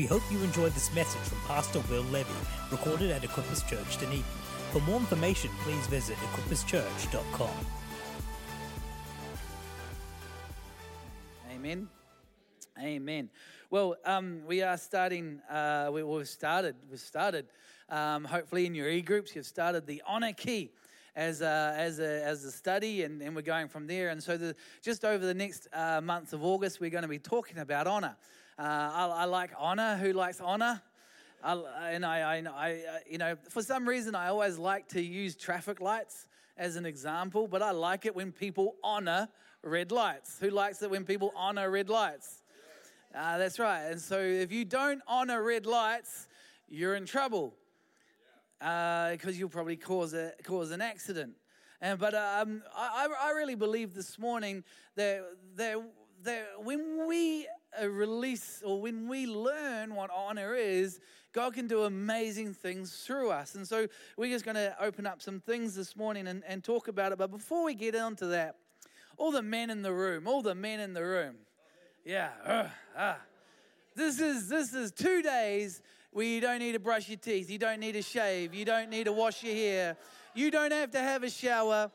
We hope you enjoyed this message from Pastor Will Levy, recorded at Equippers Church, Dunedin. For more information, please visit equipperschurch.com. Amen. Amen. Well, um, we are starting. Uh, we, have started. We've started. Um, hopefully, in your e groups, you've started the honor key as a, as a, as a study, and, and we're going from there. And so, the, just over the next uh, month of August, we're going to be talking about honor. Uh, I, I, like honor. Who likes honor? I, and I, I, you know, for some reason, I always like to use traffic lights as an example, but I like it when people honor red lights. Who likes it when people honor red lights? Uh, that's right. And so if you don't honor red lights, you're in trouble because uh, you'll probably cause, a, cause an accident. And, but um, I, I really believe this morning that, that, that when we uh, release or when we learn what honor is, God can do amazing things through us. And so we're just going to open up some things this morning and, and talk about it. But before we get into that, all the men in the room, all the men in the room. Yeah. Uh, uh. This is this is two days where you don't need to brush your teeth, you don't need to shave, you don't need to wash your hair, you don't have to have a shower.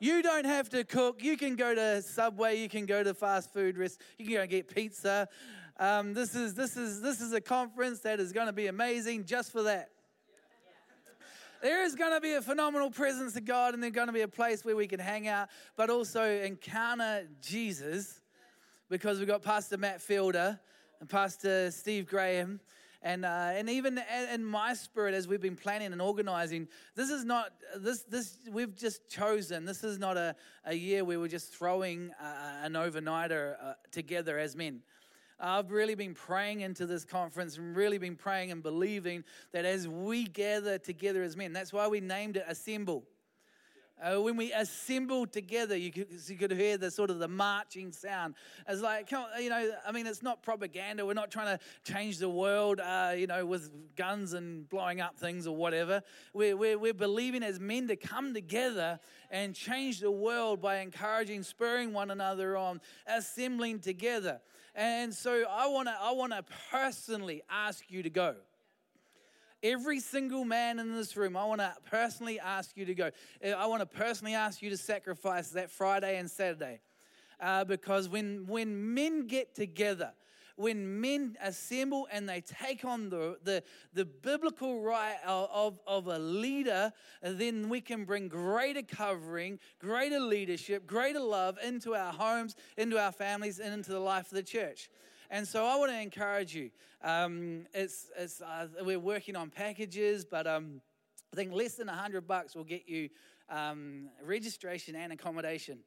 You don't have to cook. You can go to Subway. You can go to fast food rest. You can go and get pizza. Um, this is this is this is a conference that is going to be amazing just for that. There is going to be a phenomenal presence of God, and there's going to be a place where we can hang out, but also encounter Jesus because we've got Pastor Matt Fielder and Pastor Steve Graham. And, uh, and even in my spirit, as we've been planning and organizing, this is not, this, this we've just chosen, this is not a, a year where we're just throwing uh, an overnighter uh, together as men. I've really been praying into this conference and really been praying and believing that as we gather together as men, that's why we named it Assemble. Uh, when we assembled together, you could, you could hear the sort of the marching sound. It's like, you know, I mean, it's not propaganda. We're not trying to change the world, uh, you know, with guns and blowing up things or whatever. We're, we're, we're believing as men to come together and change the world by encouraging, spurring one another on, assembling together. And so I want to I want to personally ask you to go. Every single man in this room, I want to personally ask you to go. Uh, I want to personally ask you to sacrifice that Friday and Saturday. Uh, because when, when men get together, when men assemble and they take on the, the, the biblical right of, of a leader, then we can bring greater covering, greater leadership, greater love into our homes, into our families, and into the life of the church. And so I want to encourage you. Um, it's, it's, uh, we're working on packages, but um, I think less than 100 bucks will get you um, registration and accommodation.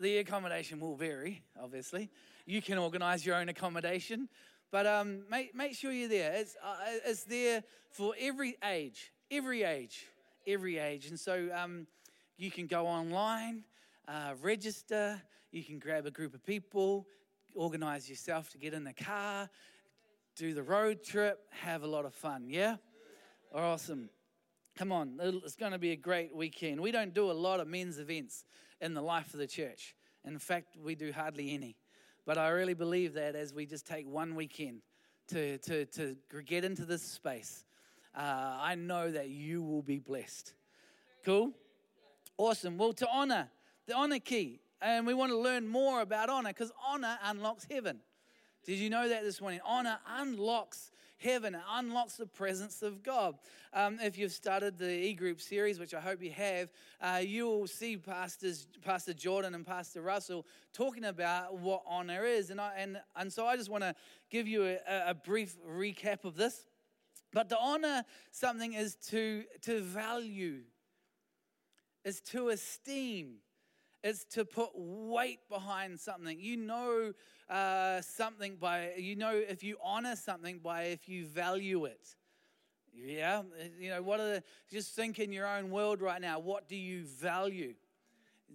The accommodation will vary, obviously. You can organize your own accommodation, but um, make, make sure you're there. It's, uh, it's there for every age, every age, every age. And so um, you can go online, uh, register, you can grab a group of people, organize yourself to get in the car, do the road trip, have a lot of fun. Yeah? Awesome. Come on, it's going to be a great weekend. We don't do a lot of men's events in the life of the church. In fact, we do hardly any. But I really believe that as we just take one weekend to, to, to get into this space, uh, I know that you will be blessed. Cool? Awesome. Well, to honor, the honor key. And we want to learn more about honor because honor unlocks heaven. Did you know that this morning? Honor unlocks heaven, it unlocks the presence of God. Um, if you've started the e group series, which I hope you have, uh, you will see Pastors, Pastor Jordan and Pastor Russell talking about what honor is. And, I, and, and so I just want to give you a, a brief recap of this. But to honor something is to, to value, is to esteem is to put weight behind something. You know uh, something by, you know, if you honor something by if you value it. Yeah, you know, what are the, just think in your own world right now, what do you value?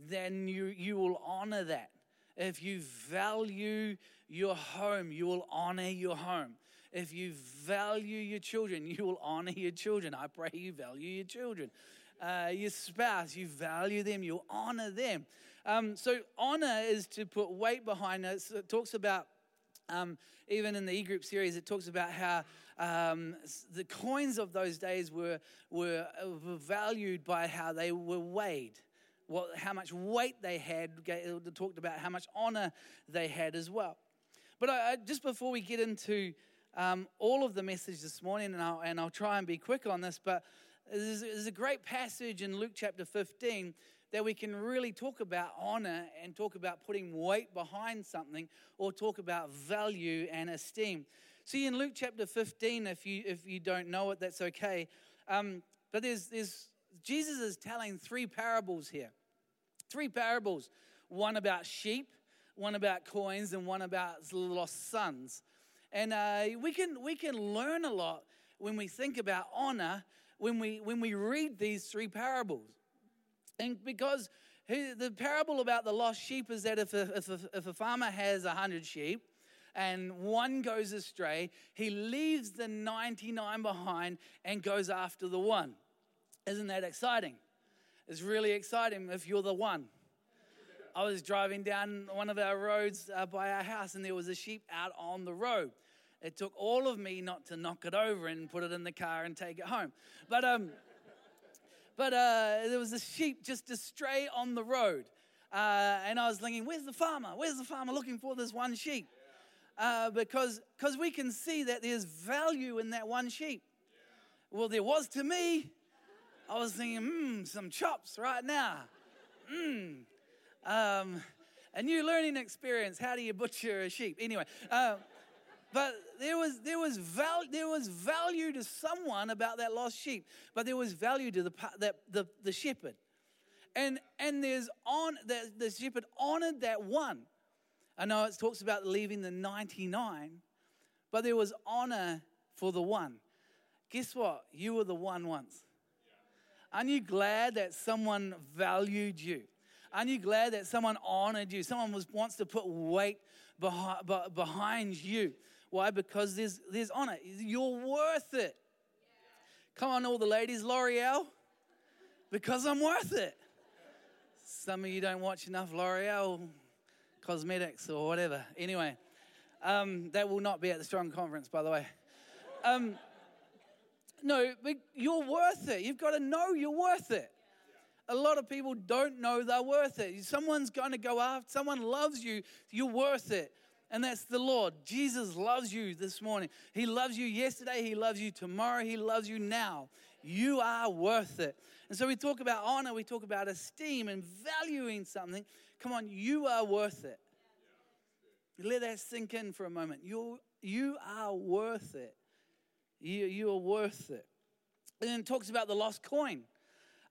Then you, you will honor that. If you value your home, you will honor your home. If you value your children, you will honor your children. I pray you value your children uh, your spouse, you value them, you honor them. Um, so, honor is to put weight behind it. So it talks about Um, even in the e group series, it talks about how um, the coins of those days were, were, were valued by how they were weighed, what, how much weight they had. Talked about how much honor they had as well. But I, just before we get into um, all of the message this morning, and I'll, and I'll try and be quick on this, but there's, a great passage in Luke chapter 15 that we can really talk about honor and talk about putting weight behind something or talk about value and esteem. See, in Luke chapter 15, if you, if you don't know it, that's okay. Um, but there's, there's, Jesus is telling three parables here. Three parables one about sheep, one about coins, and one about lost sons. And uh, we, can, we can learn a lot when we think about honor when we, when we read these three parables. And because the parable about the lost sheep is that if a, if a, if a farmer has 100 sheep and one goes astray, he leaves the 99 behind and goes after the one. Isn't that exciting? It's really exciting if you're the one. I was driving down one of our roads uh, by our house and there was a sheep out on the road. It took all of me not to knock it over and put it in the car and take it home. But, um, but uh, there was a sheep just astray on the road. Uh, and I was thinking, where's the farmer? Where's the farmer looking for this one sheep? Uh, because cause we can see that there's value in that one sheep. Well, there was to me. I was thinking, mmm, some chops right now. Mmm. Um, a new learning experience. How do you butcher a sheep? Anyway, uh, but there was, there, was val, there was value to someone about that lost sheep, but there was value to the, the, the, the shepherd. And, and there's on, the, the shepherd honored that one. I know it talks about leaving the 99, but there was honor for the one. Guess what? You were the one once. Aren't you glad that someone valued you? Aren't you glad that someone honored you? Someone was, wants to put weight behind, behind you. Why? Because there's, there's honor. You're worth it. Come on, all the ladies, L'Oreal, because I'm worth it. Some of you don't watch enough L'Oreal cosmetics or whatever. Anyway, um, that will not be at the Strong Conference, by the way. Um, no, but you're worth it. You've got to know you're worth it. A lot of people don't know they're worth it. Someone's going to go after, someone loves you, you're worth it and that's the Lord. Jesus loves you this morning. He loves you yesterday, He loves you tomorrow, He loves you now. You are worth it. And so we talk about honor, we talk about esteem and valuing something. Come on, you are worth it. Let that sink in for a moment. You, you are worth it. You, you are worth it. And then it talks about the lost coin.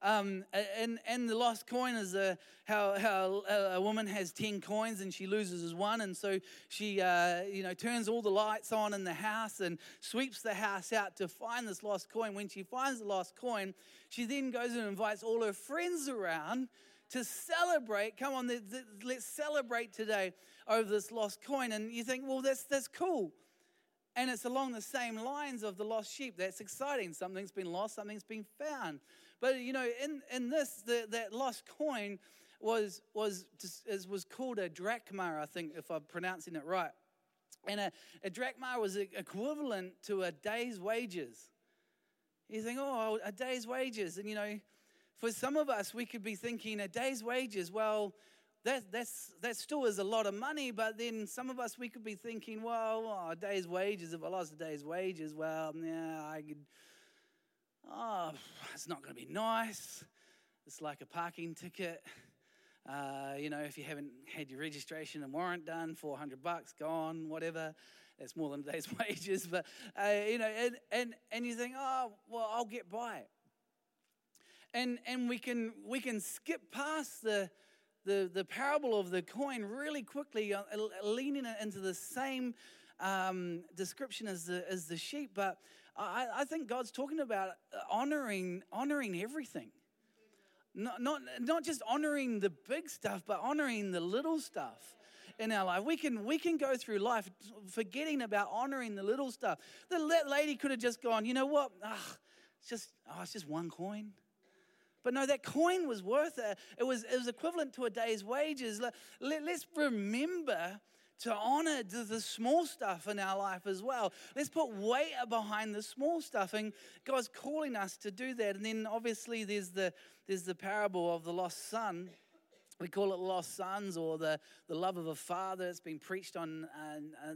Um, and, and the lost coin is a, how, how a woman has 10 coins and she loses one. And so she, uh, you know, turns all the lights on in the house and sweeps the house out to find this lost coin. When she finds the lost coin, she then goes and invites all her friends around to celebrate. Come on, let's celebrate today over this lost coin. And you think, well, that's, that's cool. And it's along the same lines of the lost sheep. That's exciting. Something's been lost, something's been found. But you know, in, in this, the, that lost coin was was was called a drachma, I think, if I'm pronouncing it right. And a, a drachma was equivalent to a day's wages. You think, oh, a day's wages, and you know, for some of us, we could be thinking a day's wages. Well, that that's that still is a lot of money, but then some of us we could be thinking, well, oh, a day's wages. If I lost a day's wages, well, yeah, I could oh, it's not going to be nice. It's like a parking ticket. Uh, you know, if you haven't had your registration and warrant done, 400 bucks gone, whatever. That's more than a day's wages. But, uh, you know, and, and, and you think, oh, well, I'll get by it. And, and we, can, we can skip past the, the, the parable of the coin really quickly, uh, leaning it into the same um, description as the, as the sheep. But I, I think God's talking about uh, honoring, honoring everything. Not, not, not just honoring the big stuff, but honoring the little stuff in our life. We can, we can go through life forgetting about honoring the little stuff. The lady could have just gone, you know what? Ugh, it's just, oh, it's just one coin. But no, that coin was worth it. It was, it was equivalent to a day's wages. Let, let, let's remember to honor the, small stuff in our life as well. Let's put weight behind the small stuff, and God's calling us to do that. And then obviously there's the there's the parable of the lost son. We call it lost sons or the, the love of a father. It's been preached on uh,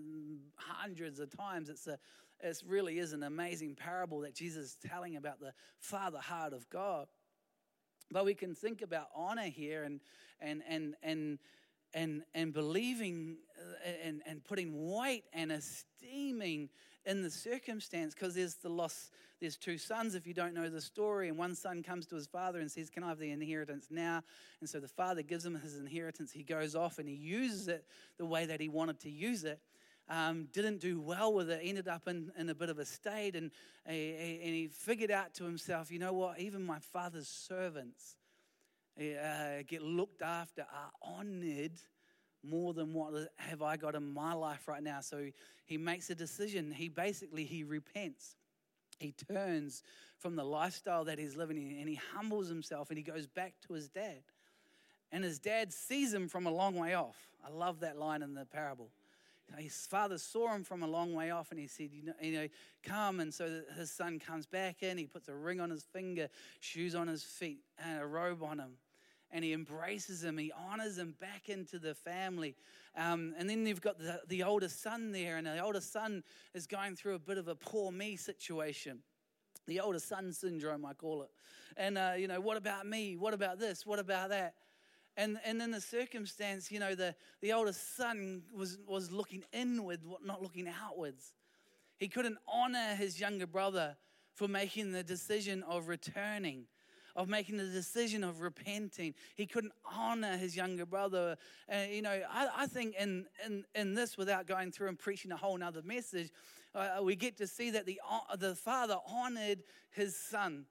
hundreds of times. It's a, it really is an amazing parable that Jesus is telling about the father heart of God. But we can think about honor here and, and, and, and and, and believing uh, and, and putting weight and esteeming in the circumstance because there's the loss there's two sons if you don't know the story and one son comes to his father and says can i have the inheritance now? And so the father gives him his inheritance. He goes off and he uses it the way that he wanted to use it. Um, didn't do well with it ended up in, in a bit of a state and, and he figured out to himself you know what? Even my father's servants uh, get looked after are honored more than what have I got in my life right now. So he makes a decision. He basically he repents. He turns from the lifestyle that he's living in and he humbles himself and he goes back to his dad. And his dad sees him from a long way off. I love that line in the parable. His father saw him from a long way off and he said, you know, you know, come. And so his son comes back in. He puts a ring on his finger, shoes on his feet, and a robe on him and he embraces him. He honors him back into the family. Um, and then you've got the, the oldest son there, and the oldest son is going through a bit of a poor me situation. The older son syndrome, I call it. And, uh, you know, what about me? What about this? What about that? And, and in the circumstance, you know, the, the oldest son was, was looking inward, not looking outwards. He couldn't honor his younger brother for making the decision of returning of making the decision of repenting. He couldn't honor his younger brother. And, you know, I, I think in, in, in this, without going through and preaching a whole nother message, uh, we get to see that the, uh, the father honored his son.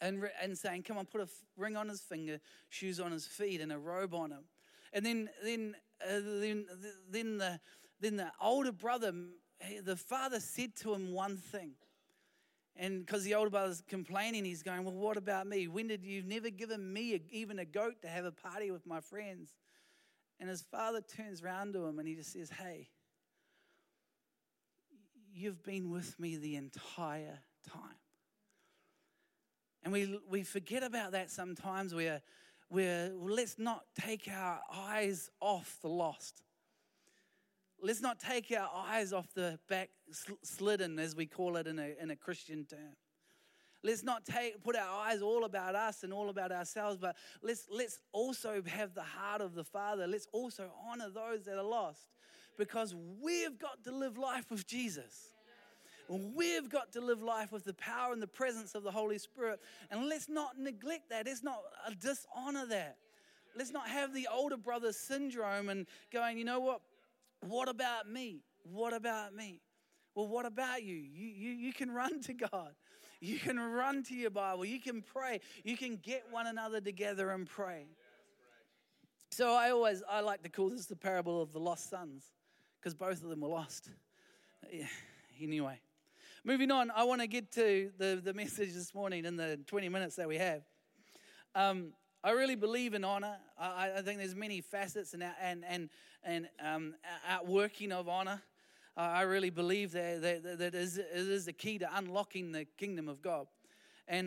And, and saying, Come on, put a ring on his finger, shoes on his feet, and a robe on him. And then, then, uh, then, then, the, then the older brother, the father said to him one thing. And because the older brother's complaining, he's going, Well, what about me? When did you never given me a, even a goat to have a party with my friends? And his father turns around to him and he just says, Hey, you've been with me the entire time. And we, we forget about that sometimes. We're, we're, well, let's not take our eyes off the lost. Let's not take our eyes off the back slidden, as we call it in a, in a Christian term. Let's not take, put our eyes all about us and all about ourselves, but let's, let's also have the heart of the Father. Let's also honor those that are lost because we've got to live life with Jesus. We've got to live life with the power and the presence of the Holy Spirit. And let's not neglect that. Let's not uh, dishonor that. Let's not have the older brother syndrome and going, you know what? What about me? What about me? Well, what about you? You, you? you can run to God. You can run to your Bible. You can pray. You can get one another together and pray. So I always I like to call this the parable of the lost sons because both of them were lost. Yeah. Anyway, moving on, I want to get to the, the message this morning in the 20 minutes that we have. Um, I really believe in honor. I, I, think there's many facets and and and and um, outworking of honor. Uh, I really believe that that, that is, the key to unlocking the kingdom of God. And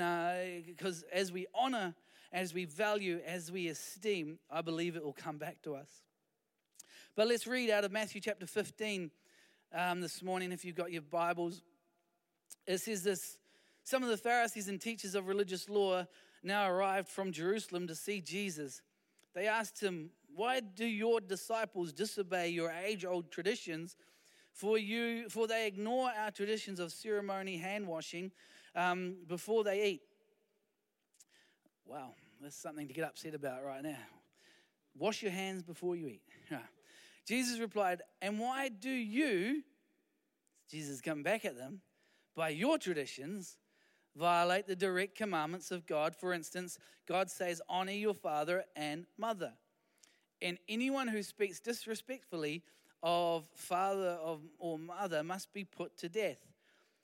because uh, as we honor, as we value, as we esteem, I believe it will come back to us. But let's read out of Matthew chapter 15 um, this morning, if you've got your Bibles. It says this Some of the Pharisees and teachers of religious law now arrived from Jerusalem to see Jesus. They asked him, Why do your disciples disobey your age old traditions? For, you, for they ignore our traditions of ceremony hand washing um, before they eat. Wow, that's something to get upset about right now. Wash your hands before you eat. Jesus replied, And why do you, Jesus come back at them, by your traditions, violate the direct commandments of God. For instance, God says, Honor your father and mother. And anyone who speaks disrespectfully of father or mother must be put to death.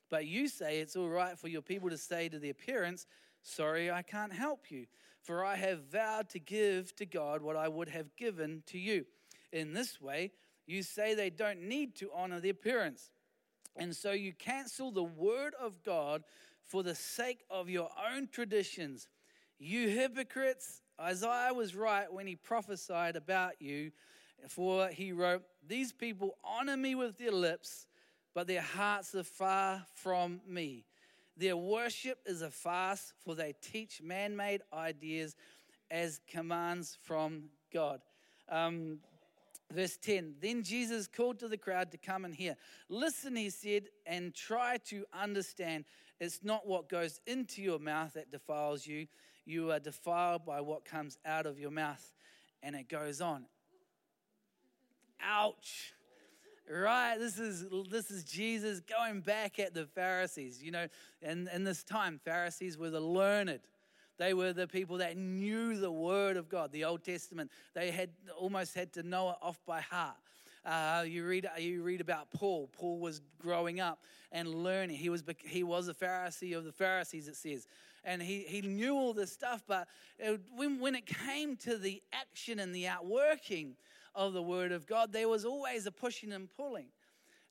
But you say it's all right for your people to say to their parents, Sorry, I can't help you, for I have vowed to give to God what I would have given to you. In this way, You say they don't need to honor the appearance. And so you cancel the word of God for the sake of your own traditions. You hypocrites, Isaiah was right when he prophesied about you, for he wrote, These people honor me with their lips, but their hearts are far from me. Their worship is a farce, for they teach man made ideas as commands from God. Um, Verse 10 Then Jesus called to the crowd to come and hear. Listen, he said, and try to understand. It's not what goes into your mouth that defiles you. You are defiled by what comes out of your mouth. And it goes on. Ouch. Right, this is this is Jesus going back at the Pharisees. You know, and in this time, Pharisees were the learned. They were the people that knew the Word of God, the Old Testament. They had almost had to know it off by heart. Uh, you read you read about Paul. Paul was growing up and learning. He was he was a Pharisee of the Pharisees. It says, and he he knew all this stuff. But it, when when it came to the action and the outworking of the Word of God, there was always a pushing and pulling.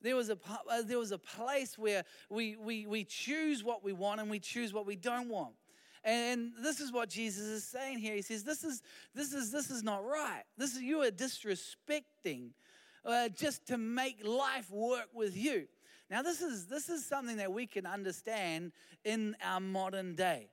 There was a uh, there was a place where we we we choose what we want and we choose what we don't want. And this is what Jesus is saying here. He says, This is, this is, this is not right. This is you are disrespecting uh, just to make life work with you. Now, this is, this is something that we can understand in our modern day.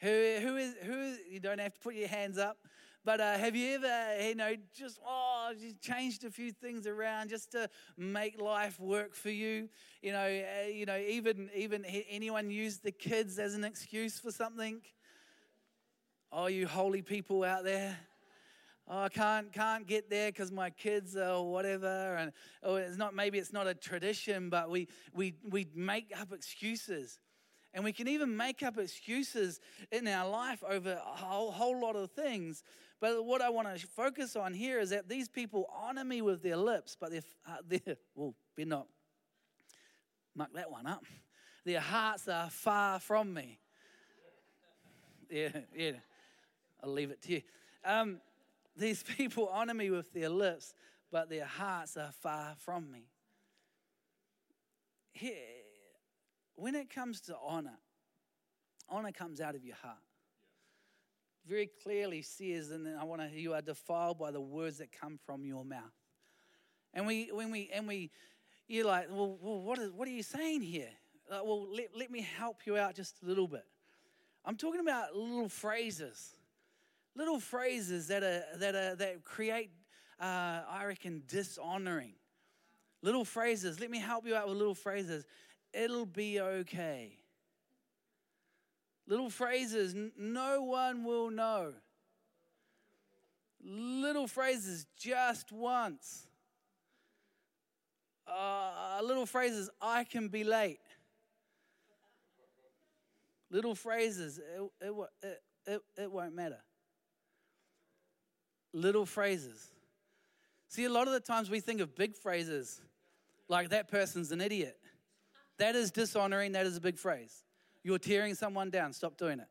Who, who is, who, you don't have to put your hands up, but uh, have you ever, you know, just, oh, just changed a few things around just to make life work for you? You know, uh, you know, even, even anyone use the kids as an excuse for something? Oh, you holy people out there. Oh, I can't can't get there because my kids or whatever, and oh, it's not maybe it's not a tradition, but we we we make up excuses. And we can even make up excuses in our life over a whole, whole lot of things. But what I want to focus on here is that these people honor me with their lips, but they're, uh, they're well, not muck that one up. Their hearts are far from me. Yeah, yeah. I'll leave it to you. Um, these people honor me with their lips, but their hearts are far from me. Here, when it comes to honor, honor comes out of your heart. Very clearly says, and I want to, you are defiled by the words that come from your mouth. And we, when we, and we, you're like, well, well what, is, what are you saying here? Uh, well, let, let me help you out just a little bit. I'm talking about little phrases, little phrases that are that are that create, uh, I reckon, dishonoring. Little phrases. Let me help you out with little phrases it'll be okay. Little phrases, no one will know. Little phrases, just once. Uh, little phrases, I can be late. Little phrases, it, it, it, it won't matter. Little phrases. See, a lot of the times we think of big phrases like that person's an idiot. That is dishonoring. That is a big phrase. You're tearing someone down. Stop doing it.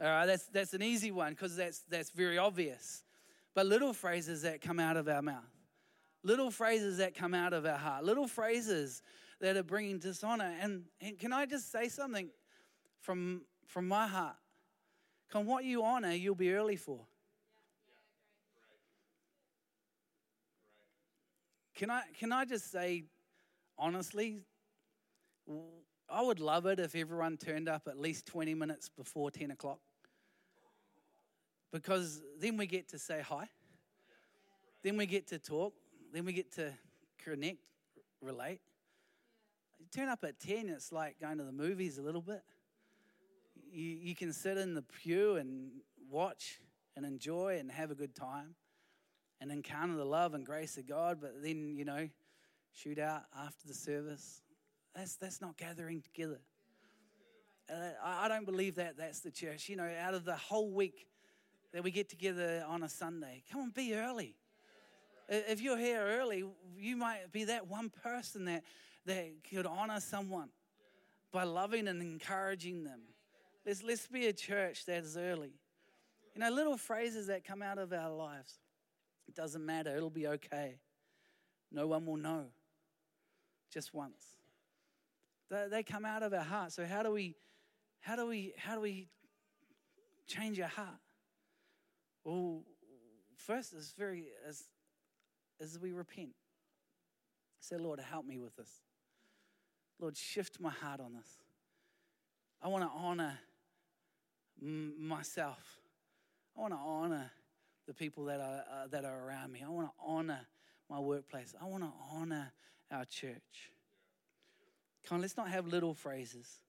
All right, that's, that's an easy one because that's, that's very obvious. But little phrases that come out of our mouth, little phrases that come out of our heart, little phrases that are bringing dishonor. And, and can I just say something from, from my heart? Come, what you honor, you'll be early for. Can I, can I just say honestly, I would love it if everyone turned up at least 20 minutes before 10 o'clock. Because then we get to say hi. Then we get to talk. Then we get to connect, relate. You turn up at 10, it's like going to the movies a little bit. You, you can sit in the pew and watch and enjoy and have a good time and encounter the love and grace of God, but then, you know, shoot out after the service that's, that's not gathering together. Uh, I, don't believe that that's the church. You know, out of the whole week that we get together on a Sunday, come on, be early. If you're here early, you might be that one person that, that could honor someone by loving and encouraging them. Let's, let's be a church that is early. You know, little phrases that come out of our lives. It doesn't matter, it'll be okay. no one will know. Just once. They, come out of our heart. So how do we how do we how do we change our heart? Well, first is very as as we repent. Say, Lord, help me with this. Lord, shift my heart on this. I want to honor myself. I want to honor the people that are, uh, that are around me. I want to honor my workplace. I want to honor our church. Come on, let's not have little phrases.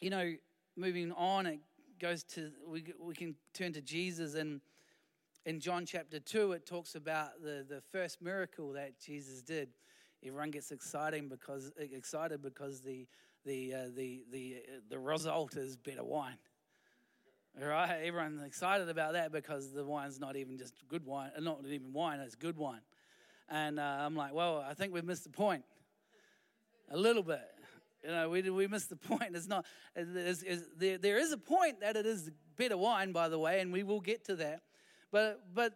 You know, moving on, it goes to, we, we can turn to Jesus and in John chapter 2, it talks about the, the first miracle that Jesus did. Everyone gets exciting because, excited because the, the, uh, the, the, uh, the result is better wine. Right, everyone's excited about that because the wine's not even just good wine, uh, not even wine, it's good wine. And uh, I'm like, well, I think we've missed the point a little bit. You know, we, we missed the point. It's not, it's, it's, there, there is a point that it is better wine, by the way, and we will get to that. But, but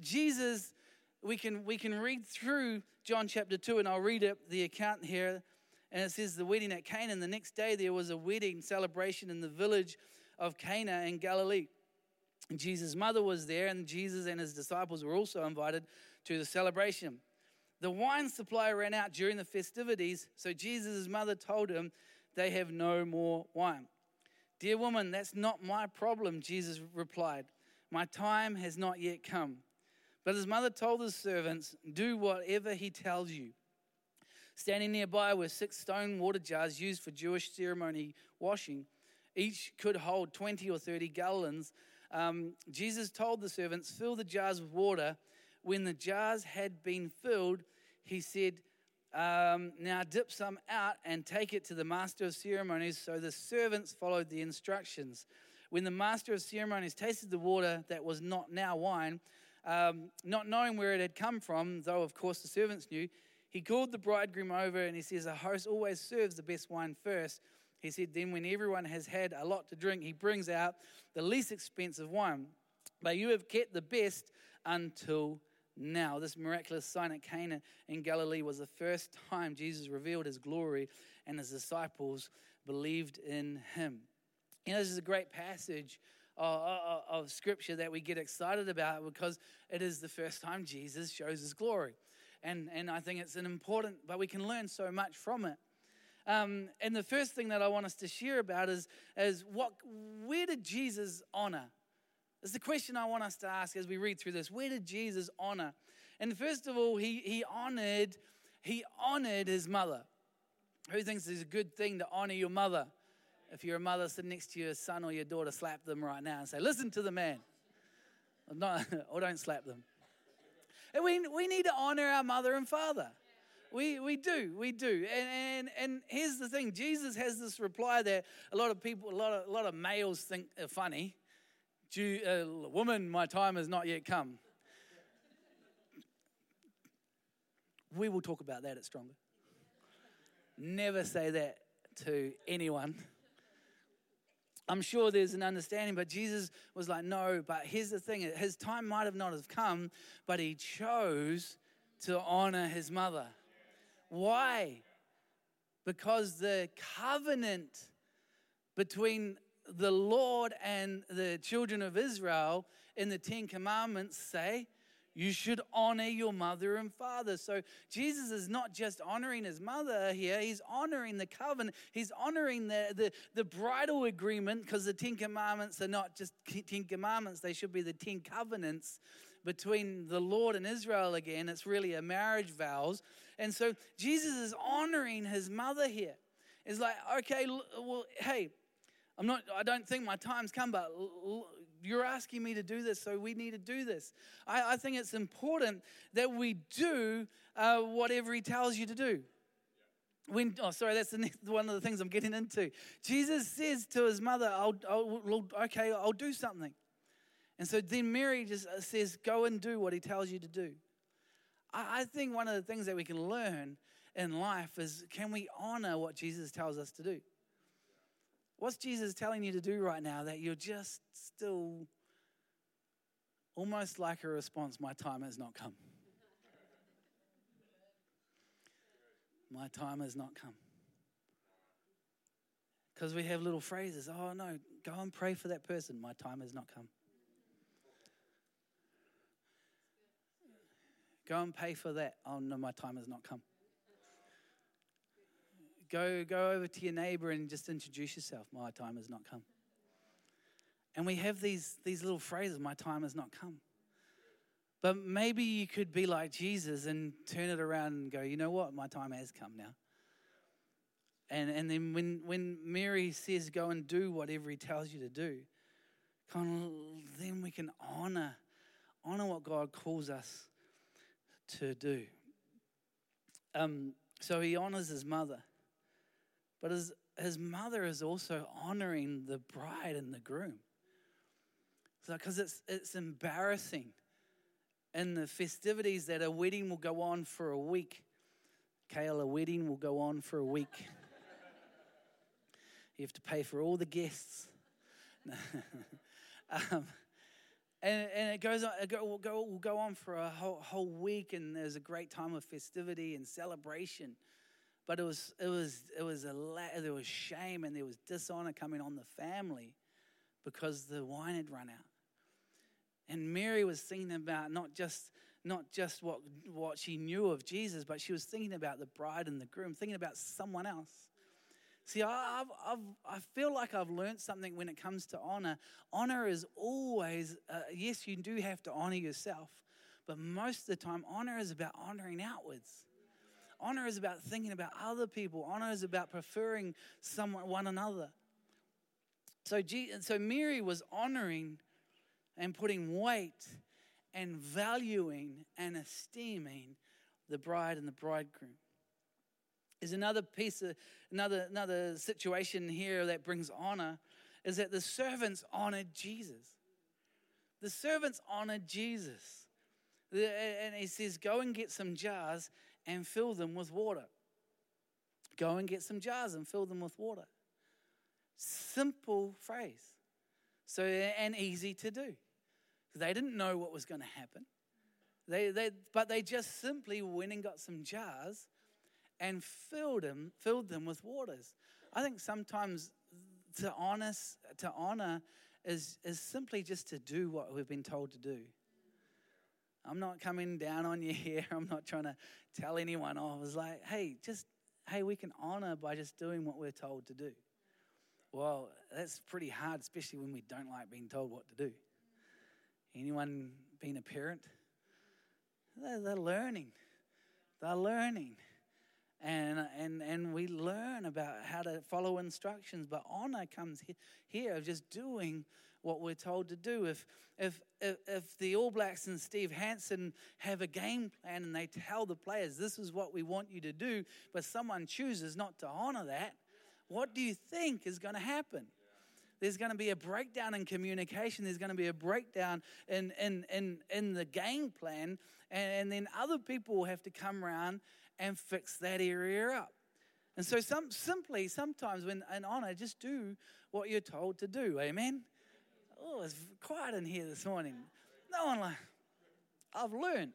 Jesus, we can, we can read through John chapter 2, and I'll read it, the account here. And it says, The wedding at Canaan. The next day, there was a wedding celebration in the village of Cana in Galilee. Jesus' mother was there, and Jesus and his disciples were also invited to the celebration. The wine supply ran out during the festivities, so Jesus' mother told him, They have no more wine. Dear woman, that's not my problem, Jesus replied. My time has not yet come. But his mother told his servants, Do whatever he tells you. Standing nearby were six stone water jars used for Jewish ceremony washing. Each could hold 20 or 30 gallons. Um, Jesus told the servants, Fill the jars with water. When the jars had been filled, he said, um, Now dip some out and take it to the master of ceremonies. So the servants followed the instructions. When the master of ceremonies tasted the water that was not now wine, um, not knowing where it had come from, though of course the servants knew, he called the bridegroom over and he says, A host always serves the best wine first. He said, Then when everyone has had a lot to drink, he brings out the least expensive wine. But you have kept the best until now. This miraculous sign at Cana in Galilee was the first time Jesus revealed his glory, and his disciples believed in him. You know, this is a great passage of, of, of scripture that we get excited about because it is the first time Jesus shows his glory. And, and I think it's an important, but we can learn so much from it. Um, and the first thing that I want us to share about is, is what, where did Jesus honor? It's the question I want us to ask as we read through this. Where did Jesus honor? And first of all, he, he honored, he honored his mother. Who thinks it's a good thing to honor your mother? If you're a mother sitting next to your son or your daughter, slap them right now and say, Listen to the man. Or, not, or don't slap them. And we, we need to honor our mother and father. We, we do, we do. And, and, and here's the thing Jesus has this reply that a lot of people, a lot of, a lot of males think are funny. Jew, uh, woman, my time has not yet come. We will talk about that at Stronger. Never say that to anyone. I'm sure there's an understanding, but Jesus was like, no, but here's the thing his time might have not have come, but he chose to honor his mother. Why? Because the covenant between the Lord and the children of Israel in the Ten Commandments say, you should honor your mother and father. So Jesus is not just honoring his mother here, he's honoring the covenant. He's honoring the, the, the bridal agreement because the Ten Commandments are not just Ten Commandments, they should be the Ten Covenants between the Lord and Israel again. It's really a marriage vows. And so Jesus is honoring his mother here. It's like, okay, well, hey, I'm not, I don't think my time's come, but you're asking me to do this, so we need to do this. I, I think it's important that we do uh, whatever he tells you to do. When, oh, sorry, that's next, one of the things I'm getting into. Jesus says to his mother, I'll, I'll, okay, I'll do something. And so then Mary just uh, says, go and do what he tells you to do. I, think one of the things that we can learn in life is can we honor what Jesus tells us to do? What's Jesus telling you to do right now that you're just still almost like a response, my time has not come? My time has not come. Because we have little phrases. Oh, no, go and pray for that person. My time has not come. Go and pay for that. Oh, no, my time has not come. Go, go over to your neighbor and just introduce yourself. My time has not come. And we have these, these little phrases, my time has not come. But maybe you could be like Jesus and turn it around and go, you know what, my time has come now. And, and then when, when Mary says, go and do whatever he tells you to do, kind of, then we can honor, honor what God calls us to do. Um, so he honors his mother. But his, his mother is also honoring the bride and the groom. Because so, it's, it's embarrassing in the festivities that a wedding will go on for a week. Kale, a wedding will go on for a week. you have to pay for all the guests. um, and, and it goes on, it go, will, go, will go on for a whole, whole week, and there's a great time of festivity and celebration. But it was, it was, it was a, there was shame and there was dishonor coming on the family because the wine had run out. And Mary was thinking about not just, not just what, what she knew of Jesus, but she was thinking about the bride and the groom, thinking about someone else. See, I've, I've, I feel like I've learned something when it comes to honor. Honor is always, uh, yes, you do have to honor yourself, but most of the time, honor is about honoring outwards. Honor is about thinking about other people. Honor is about preferring someone, one another. So, so Mary was honoring and putting weight and valuing and esteeming the bride and the bridegroom. Is another piece of another another situation here that brings honor is that the servants honored Jesus. The servants honored Jesus. And he says, Go and get some jars and fill them with water. Go and get some jars and fill them with water. Simple phrase. So, and easy to do. They didn't know what was going to happen. They, they, but they just simply went and got some jars and filled them, filled them with waters. I think sometimes to honor, to honor is, is simply just to do what we've been told to do. I'm not coming down on you here. I'm not trying to tell anyone off. Was like, hey, just, hey, we can honor by just doing what we're told to do. Well, that's pretty hard, especially when we don't like being told what to do. Anyone been a parent? They're, they're learning. They're learning. And, and, and we learn about how to follow instructions, but honor comes here of just doing what we're told to do. If, if, if, if the All Blacks and Steve Hansen have a game plan and they tell the players, this is what we want you to do, but someone chooses not to honor that, what do you think is going to happen? There's going to be a breakdown in communication. There's going to be a breakdown in, in, in, in the game plan. And, and then other people will have to come around and fix that area up. And so, some, simply, sometimes when in honor, just do what you're told to do. Amen. Oh, it's quiet in here this morning. No one like. I've learned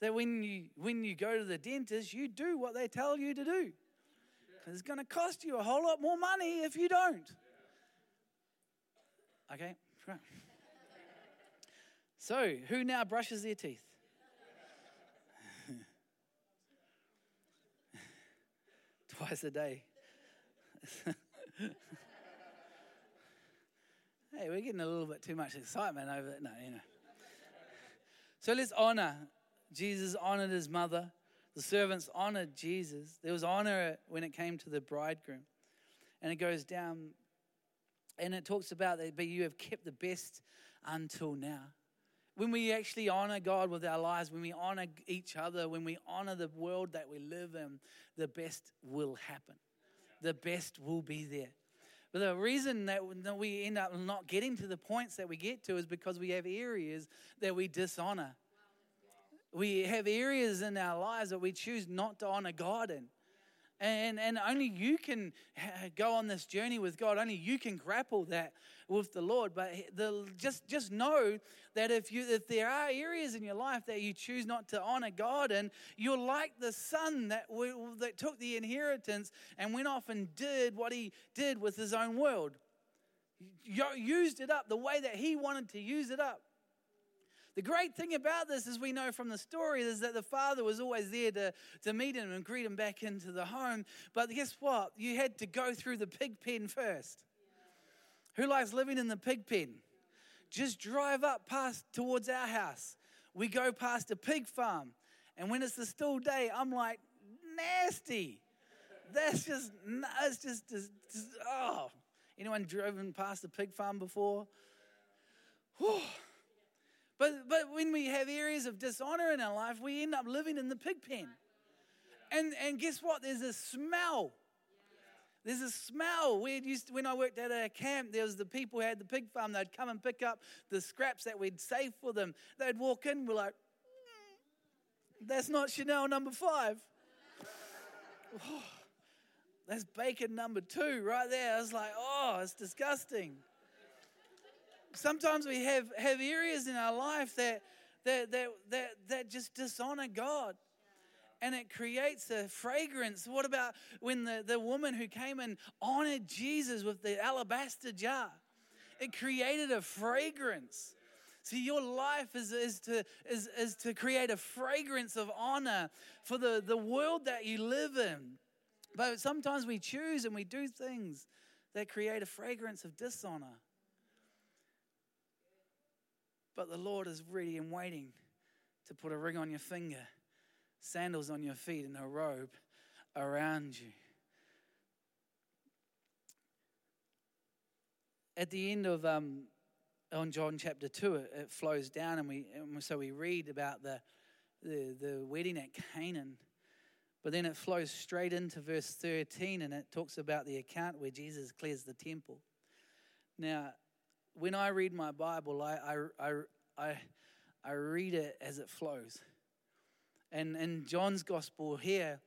that when you when you go to the dentist, you do what they tell you to do. Because it's going to cost you a whole lot more money if you don't. Okay. So, who now brushes their teeth? Twice a day. Hey, we're getting a little bit too much excitement over it. No, you know. So let's honor. Jesus honored his mother. The servants honored Jesus. There was honor when it came to the bridegroom. And it goes down and it talks about that, but you have kept the best until now. When we actually honor God with our lives, when we honor each other, when we honor the world that we live in, the best will happen. The best will be there. But the reason that we end up not getting to the points that we get to is because we have areas that we dishonor. We have areas in our lives that we choose not to honor God in. And, and only you can go on this journey with God. Only you can grapple that with the Lord. But the, just, just know that if, you, if there are areas in your life that you choose not to honor God, and you're like the son that, that took the inheritance and went off and did what he did with his own world, used it up the way that he wanted to use it up. The great thing about this, as we know from the story, is that the father was always there to, to meet him and greet him back into the home. But guess what? You had to go through the pig pen first. Who likes living in the pig pen? Just drive up past towards our house. We go past a pig farm. And when it's the still day, I'm like, nasty. That's just, it's just, just, just oh. Anyone driven past a pig farm before? Whew. But, but when we have areas of dishonor in our life, we end up living in the pig pen. And, and guess what? There's a smell. There's a smell. We used when I worked at a camp, there was the people who had the pig farm. They'd come and pick up the scraps that we'd save for them. They'd walk in, we're like, mm, that's not Chanel number five. oh, that's bacon number two right there. I was like, oh, it's disgusting sometimes we have, have areas in our life that, that, that, that, that just dishonor God. And it creates a fragrance. What about when the, the woman who came and honored Jesus with the alabaster jar? It created a fragrance. See, your life is, is, to, is, is to create a fragrance of honor for the, the world that you live in. But sometimes we choose and we do things that create a fragrance of dishonor. But the Lord is ready and waiting to put a ring on your finger, sandals on your feet, and a robe around you. At the end of um, on John chapter 2, it, it flows down, and we and so we read about the, the, the wedding at Canaan. But then it flows straight into verse 13 and it talks about the account where Jesus clears the temple. Now, when I read my Bible, I, I, I, I read it as it flows. And in John's gospel here,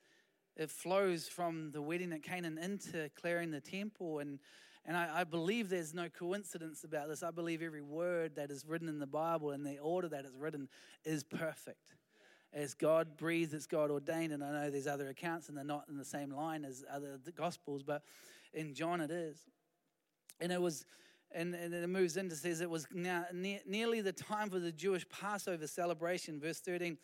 it flows from the wedding at Canaan into clearing the temple. And, and I, I, believe there's no coincidence about this. I believe every word that is written in the Bible and the order that it's written is perfect. As God breathed, it's God ordained. And I know there's other accounts and they're not in the same line as other gospels, but in John it is. And it was and, and it moves into says it was now ne- nearly the time for the Jewish Passover celebration. Verse 13.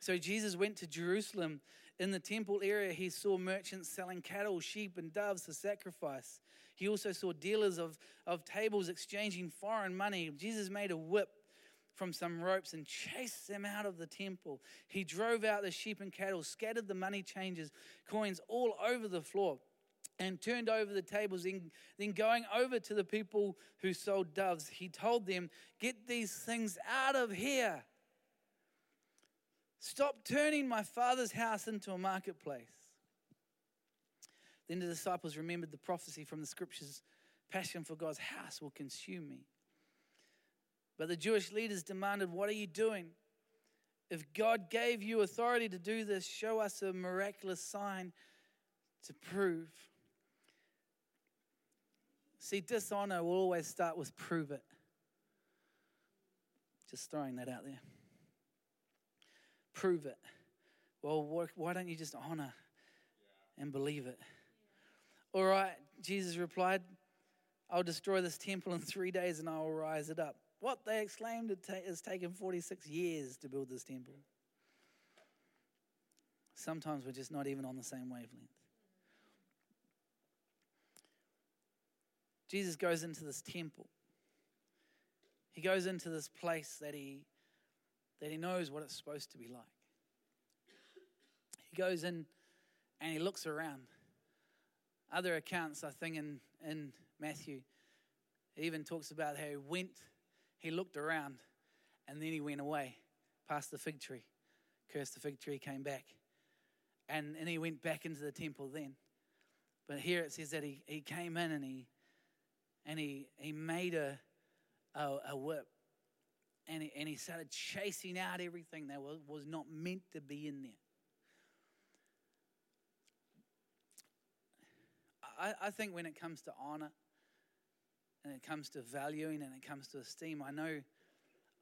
So Jesus went to Jerusalem. In the temple area, he saw merchants selling cattle, sheep, and doves for sacrifice. He also saw dealers of, of tables exchanging foreign money. Jesus made a whip from some ropes and chased them out of the temple. He drove out the sheep and cattle, scattered the money changers, coins all over the floor and turned over the tables. Then, going over to the people who sold doves, he told them, Get these things out of here. Stop turning my father's house into a marketplace. Then the disciples remembered the prophecy from the scriptures passion for God's house will consume me. But the Jewish leaders demanded, What are you doing? If God gave you authority to do this, show us a miraculous sign to prove See, dishonor will always start with prove it. Just throwing that out there. Prove it. Well, why don't you just honor and believe it? All right, Jesus replied, I'll destroy this temple in three days and I will rise it up. What they exclaimed, it has taken 46 years to build this temple. Sometimes we're just not even on the same wavelength. Jesus goes into this temple. He goes into this place that he, that he knows what it's supposed to be like. He goes in and he looks around. Other accounts, I think, in, in Matthew, he even talks about how he went, he looked around, and then he went away past the fig tree, cursed the fig tree, came back. And, and he went back into the temple then. But here it says that he, he came in and he, and he, he made a, a, a whip and he, and he started chasing out everything that was, was not meant to be in there. I, I think when it comes to honor and it comes to valuing and it comes to esteem, I know,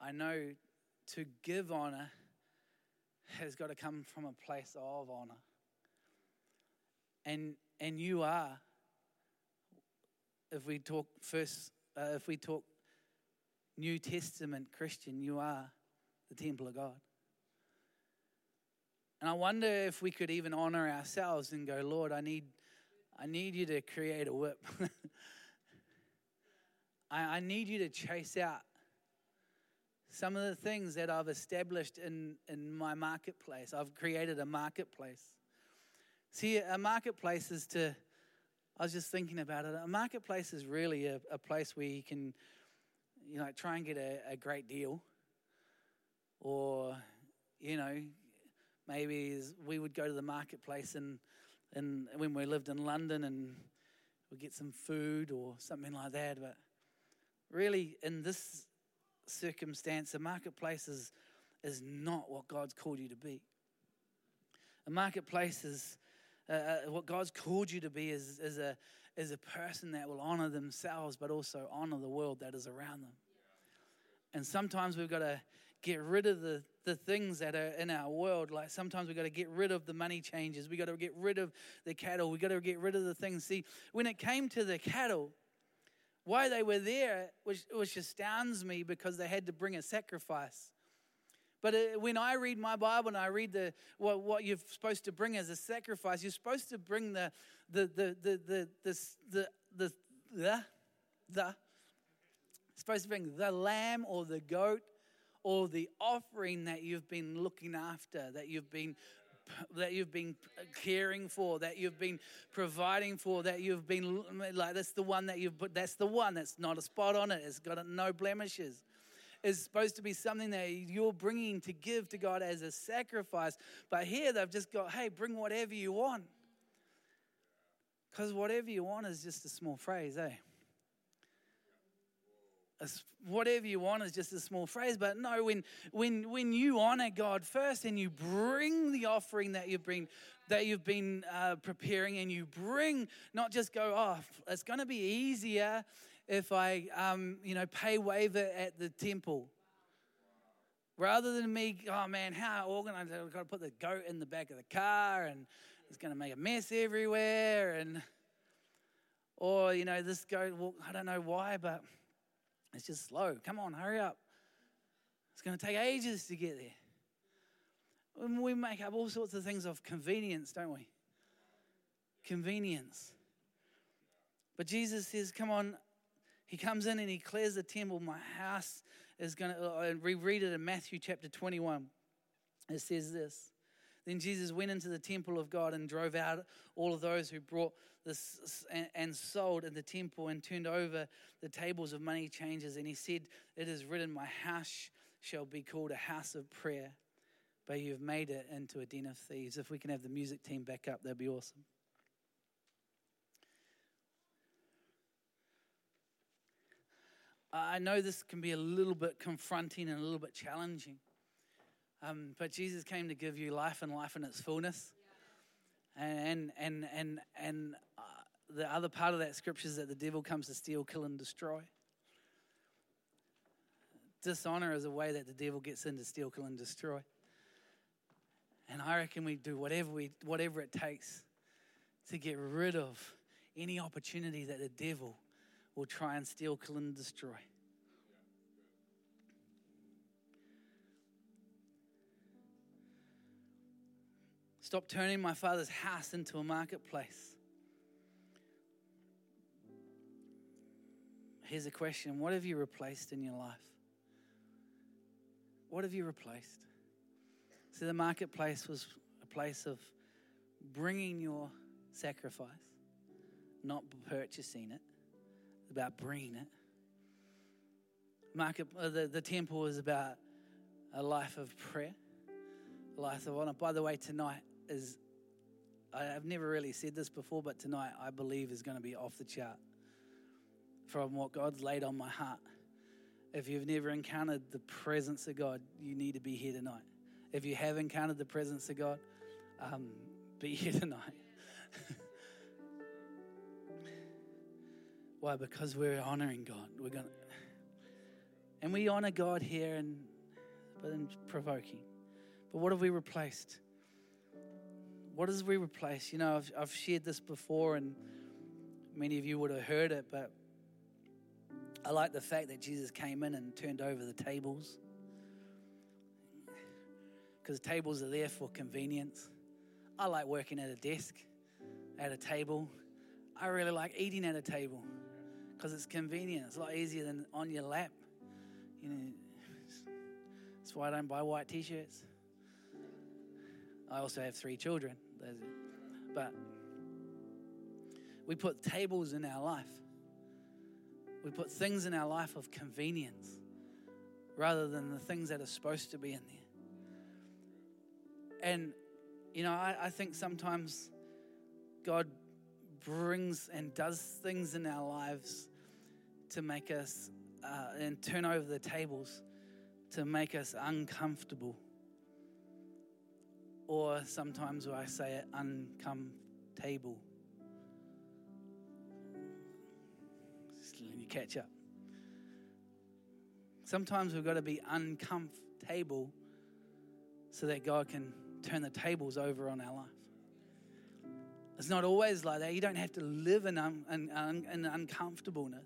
I know to give honor has got to come from a place of honor. And, and you are, if we talk first, uh, if we talk New Testament Christian, you are the temple of God. And I wonder if we could even honor ourselves and go, Lord, I need, I need you to create a whip. I, I need you to chase out some of the things that I've established in, in my marketplace. I've created a marketplace. See, a marketplace is to, I was just thinking about it, a marketplace is really a, a place where you can, you know, try and get a, a great deal. Or, you know, maybe we would go to the marketplace and, and when we lived in London and we'd get some food or something like that. But really, in this circumstance, a marketplace is, is not what God's called you to be. A marketplace is uh, uh, what God's called you to be is, is, a, is a person that will honor themselves, but also honor the world that is around them. And sometimes we've got to get rid of the, the things that are in our world. Like sometimes we've got to get rid of the money changes. We've got to get rid of the cattle. We've got to get rid of the things. See, when it came to the cattle, why they were there, which, which astounds me because they had to bring a sacrifice. But uh, when I read my Bible and I read the, what, what you're supposed to bring as a sacrifice, you're supposed to bring the, the, the, the, the, the, the, the, the, supposed to bring the lamb or the goat or the offering that you've been looking after, that you've been that you've been caring for, that you've been providing for, that you've been like that's the one that you've. That's the one that's not a spot on it. It's got no blemishes. Is supposed to be something that you're bringing to give to God as a sacrifice. But here they've just got, hey, bring whatever you want. Because whatever you want is just a small phrase, eh? whatever you want is just a small phrase but no when when when you honor god first and you bring the offering that you've been that you've been uh, preparing and you bring not just go oh it's going to be easier if i um, you know pay waiver at the temple rather than me oh man how organized i've got to put the goat in the back of the car and it's going to make a mess everywhere and or you know this goat well, i don't know why but it's just slow. Come on, hurry up. It's going to take ages to get there. And we make up all sorts of things of convenience, don't we? Convenience. But Jesus says, Come on. He comes in and he clears the temple. My house is going to, uh, we read it in Matthew chapter 21. It says this then Jesus went into the temple of God and drove out all of those who brought this and sold in the temple and turned over the tables of money changers. And he said, It is written, My house shall be called a house of prayer, but you've made it into a den of thieves. If we can have the music team back up, that'd be awesome. I know this can be a little bit confronting and a little bit challenging. Um, but Jesus came to give you life and life in its fullness. And, and, and, and uh, the other part of that scripture is that the devil comes to steal, kill, and destroy. Dishonor is a way that the devil gets in to steal, kill, and destroy. And I reckon we do whatever, we, whatever it takes to get rid of any opportunity that the devil will try and steal, kill, and destroy. Stop turning my father's house into a marketplace. Here's a question What have you replaced in your life? What have you replaced? See, the marketplace was a place of bringing your sacrifice, not purchasing it, about bringing it. Market, uh, the, the temple is about a life of prayer, a life of honor. By the way, tonight, is, I've never really said this before, but tonight I believe is going to be off the chart from what God's laid on my heart. If you've never encountered the presence of God, you need to be here tonight. If you have encountered the presence of God, um, be here tonight. Why? Because we're honoring God. We're to, and we honor God here and but in provoking. But what have we replaced? What has we replaced? You know, I've, I've shared this before, and many of you would have heard it, but I like the fact that Jesus came in and turned over the tables. Because tables are there for convenience. I like working at a desk, at a table. I really like eating at a table because it's convenient. It's a lot easier than on your lap. You know, that's why I don't buy white t-shirts. I also have three children, but we put tables in our life. We put things in our life of convenience rather than the things that are supposed to be in there. And, you know, I, I think sometimes God brings and does things in our lives to make us uh, and turn over the tables to make us uncomfortable. Or sometimes I say it, uncomfortable. Just let you catch up. Sometimes we've got to be uncomfortable so that God can turn the tables over on our life. It's not always like that. You don't have to live in, un, in, in uncomfortableness.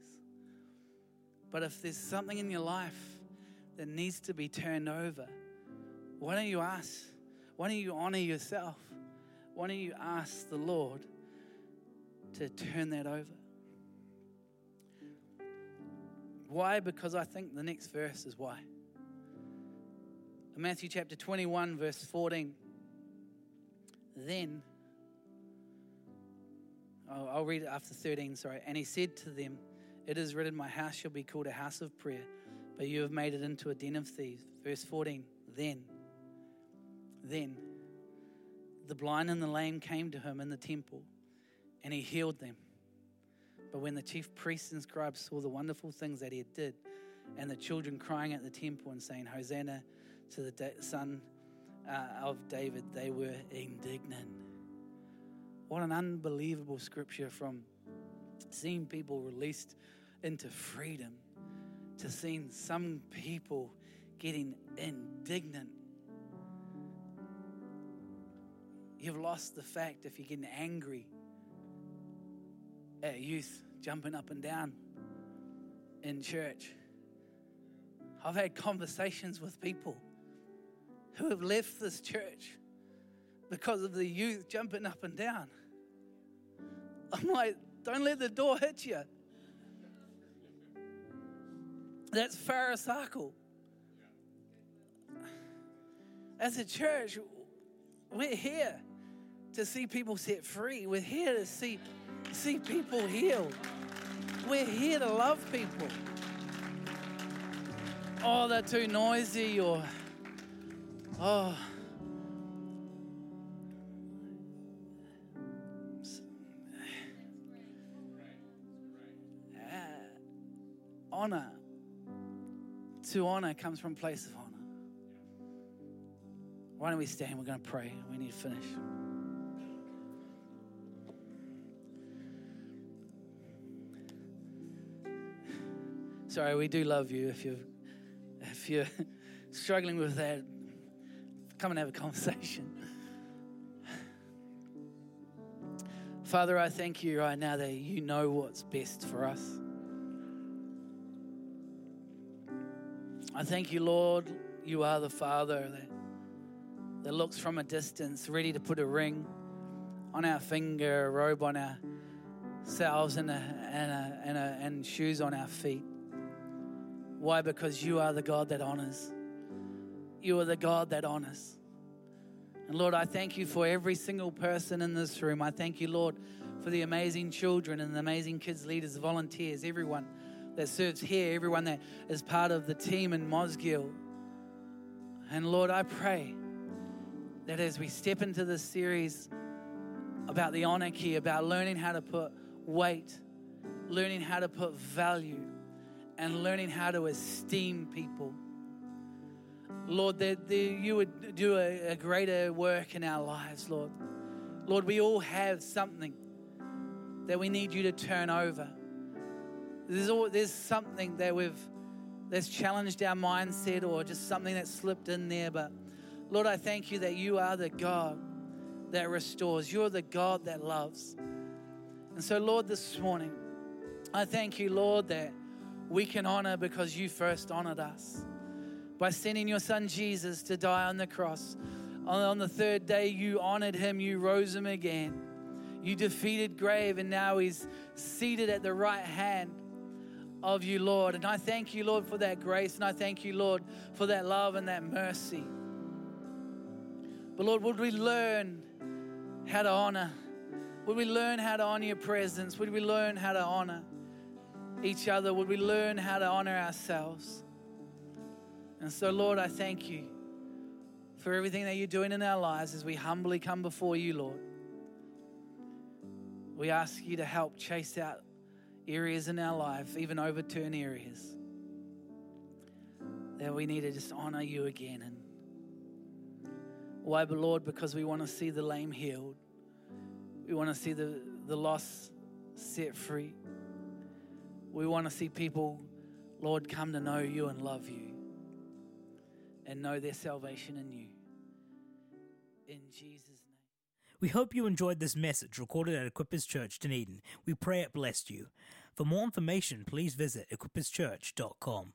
But if there's something in your life that needs to be turned over, why don't you ask? Why don't you honor yourself? Why don't you ask the Lord to turn that over? Why? Because I think the next verse is why. In Matthew chapter 21, verse 14, then, I'll read it after 13, sorry. And he said to them, It is written, My house shall be called a house of prayer, but you have made it into a den of thieves. Verse 14, then, then, the blind and the lame came to him in the temple, and he healed them. But when the chief priests and scribes saw the wonderful things that he did, and the children crying at the temple and saying, Hosanna to the Son uh, of David, they were indignant. What an unbelievable scripture from seeing people released into freedom to seeing some people getting indignant. You've lost the fact if you're getting angry at youth jumping up and down in church. I've had conversations with people who have left this church because of the youth jumping up and down. I'm like, don't let the door hit you. That's Pharisaical. As a church, we're here to see people set free. We're here to see, see people healed. We're here to love people. Oh, they're too noisy or Oh. Honor. To honor comes from place of honor. Why don't we stand? We're going to pray. We need to finish. Sorry, we do love you. If you if you're struggling with that, Come and have a conversation. Father, I thank you right now that you know what's best for us. I thank you, Lord, you are the Father that, that looks from a distance, ready to put a ring on our finger, a robe on ourselves, and, a, and, a, and, a, and shoes on our feet. Why? Because you are the God that honors. You are the God that honors. And Lord, I thank you for every single person in this room. I thank you, Lord, for the amazing children and the amazing kids, leaders, volunteers, everyone that serves here, everyone that is part of the team in Mosgiel. And Lord, I pray that as we step into this series about the key, about learning how to put weight, learning how to put value, and learning how to esteem people Lord, that, that you would do a, a greater work in our lives, Lord. Lord, we all have something that we need you to turn over. There's, all, there's something that we've that's challenged our mindset or just something that slipped in there. But Lord, I thank you that you are the God that restores. You're the God that loves. And so, Lord, this morning, I thank you, Lord, that we can honor because you first honored us by sending your son Jesus to die on the cross. On the third day, you honored him, you rose him again. You defeated grave, and now he's seated at the right hand of you, Lord. And I thank you, Lord, for that grace, and I thank you, Lord, for that love and that mercy. But Lord, would we learn how to honor? Would we learn how to honor your presence? Would we learn how to honor each other? Would we learn how to honor ourselves? And so, Lord, I thank you for everything that you're doing in our lives as we humbly come before you, Lord. We ask you to help chase out areas in our life, even overturn areas that we need to just honor you again. And why, but Lord, because we want to see the lame healed, we want to see the, the lost set free. We want to see people, Lord, come to know you and love you and know their salvation in you. In Jesus'. We hope you enjoyed this message recorded at Equippers Church, Dunedin. We pray it blessed you. For more information, please visit equipperschurch.com.